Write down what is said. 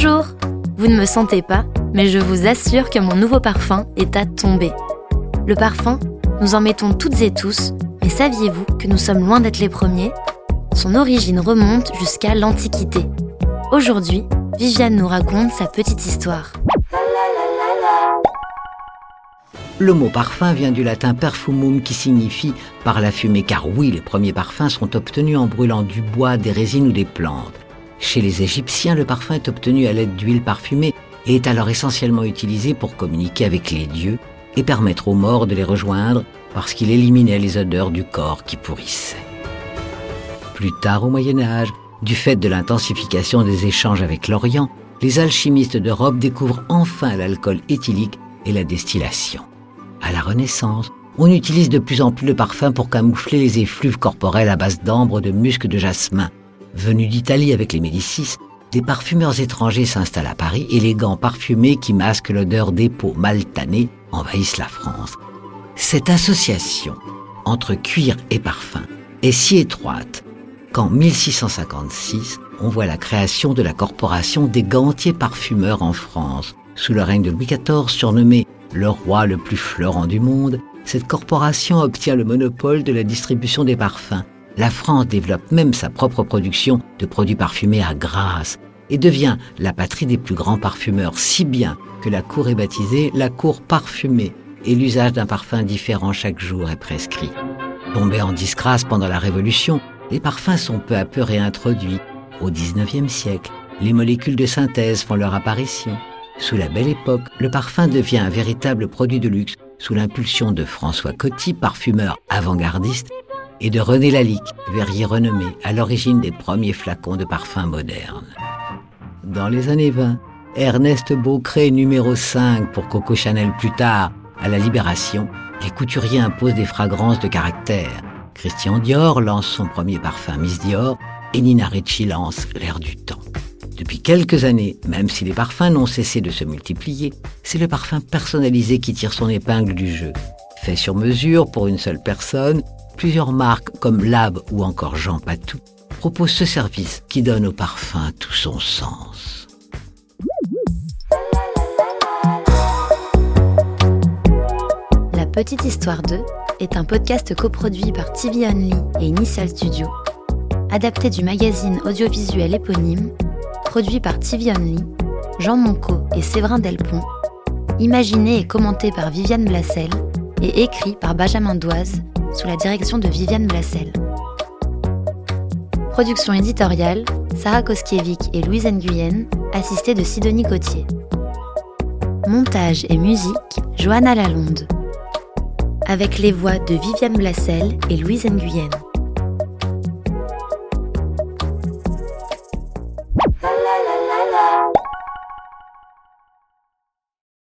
Bonjour Vous ne me sentez pas, mais je vous assure que mon nouveau parfum est à tomber. Le parfum, nous en mettons toutes et tous, mais saviez-vous que nous sommes loin d'être les premiers? Son origine remonte jusqu'à l'Antiquité. Aujourd'hui, Viviane nous raconte sa petite histoire. Le mot parfum vient du latin perfumum qui signifie par la fumée, car oui, les premiers parfums sont obtenus en brûlant du bois, des résines ou des plantes. Chez les Égyptiens, le parfum est obtenu à l'aide d'huile parfumée et est alors essentiellement utilisé pour communiquer avec les dieux et permettre aux morts de les rejoindre parce qu'il éliminait les odeurs du corps qui pourrissaient. Plus tard au Moyen Âge, du fait de l'intensification des échanges avec l'Orient, les alchimistes d'Europe découvrent enfin l'alcool éthylique et la distillation. À la Renaissance, on utilise de plus en plus le parfum pour camoufler les effluves corporels à base d'ambre, de musc, de jasmin. Venus d'Italie avec les Médicis, des parfumeurs étrangers s'installent à Paris et les gants parfumés qui masquent l'odeur des peaux mal tannées envahissent la France. Cette association entre cuir et parfum est si étroite qu'en 1656, on voit la création de la corporation des gantiers parfumeurs en France. Sous le règne de Louis XIV, surnommé le roi le plus fleurant du monde, cette corporation obtient le monopole de la distribution des parfums. La France développe même sa propre production de produits parfumés à Grasse et devient la patrie des plus grands parfumeurs, si bien que la cour est baptisée la cour parfumée et l'usage d'un parfum différent chaque jour est prescrit. Tombés en disgrâce pendant la Révolution, les parfums sont peu à peu réintroduits. Au XIXe siècle, les molécules de synthèse font leur apparition. Sous la belle époque, le parfum devient un véritable produit de luxe sous l'impulsion de François Coty, parfumeur avant-gardiste, et de René Lalique, verrier renommé à l'origine des premiers flacons de parfums modernes. Dans les années 20, Ernest Beaucré numéro 5 pour Coco Chanel plus tard, à la Libération, les couturiers imposent des fragrances de caractère. Christian Dior lance son premier parfum Miss Dior et Nina Ricci lance l'air du temps. Depuis quelques années, même si les parfums n'ont cessé de se multiplier, c'est le parfum personnalisé qui tire son épingle du jeu. Fait sur mesure pour une seule personne, plusieurs marques comme Lab ou encore Jean Patou proposent ce service qui donne au parfum tout son sens. La Petite Histoire 2 est un podcast coproduit par TV Only et Initial Studio, adapté du magazine audiovisuel éponyme produit par TV Only, Jean Monco et Séverin Delpont, imaginé et commenté par Viviane Blassel et écrit par Benjamin Doise sous la direction de Viviane Blassel. Production éditoriale, Sarah Koskiewicz et Louise Nguyen, assistée de Sidonie Cotier. Montage et musique, Johanna Lalonde. Avec les voix de Viviane Blassel et Louise Nguyen.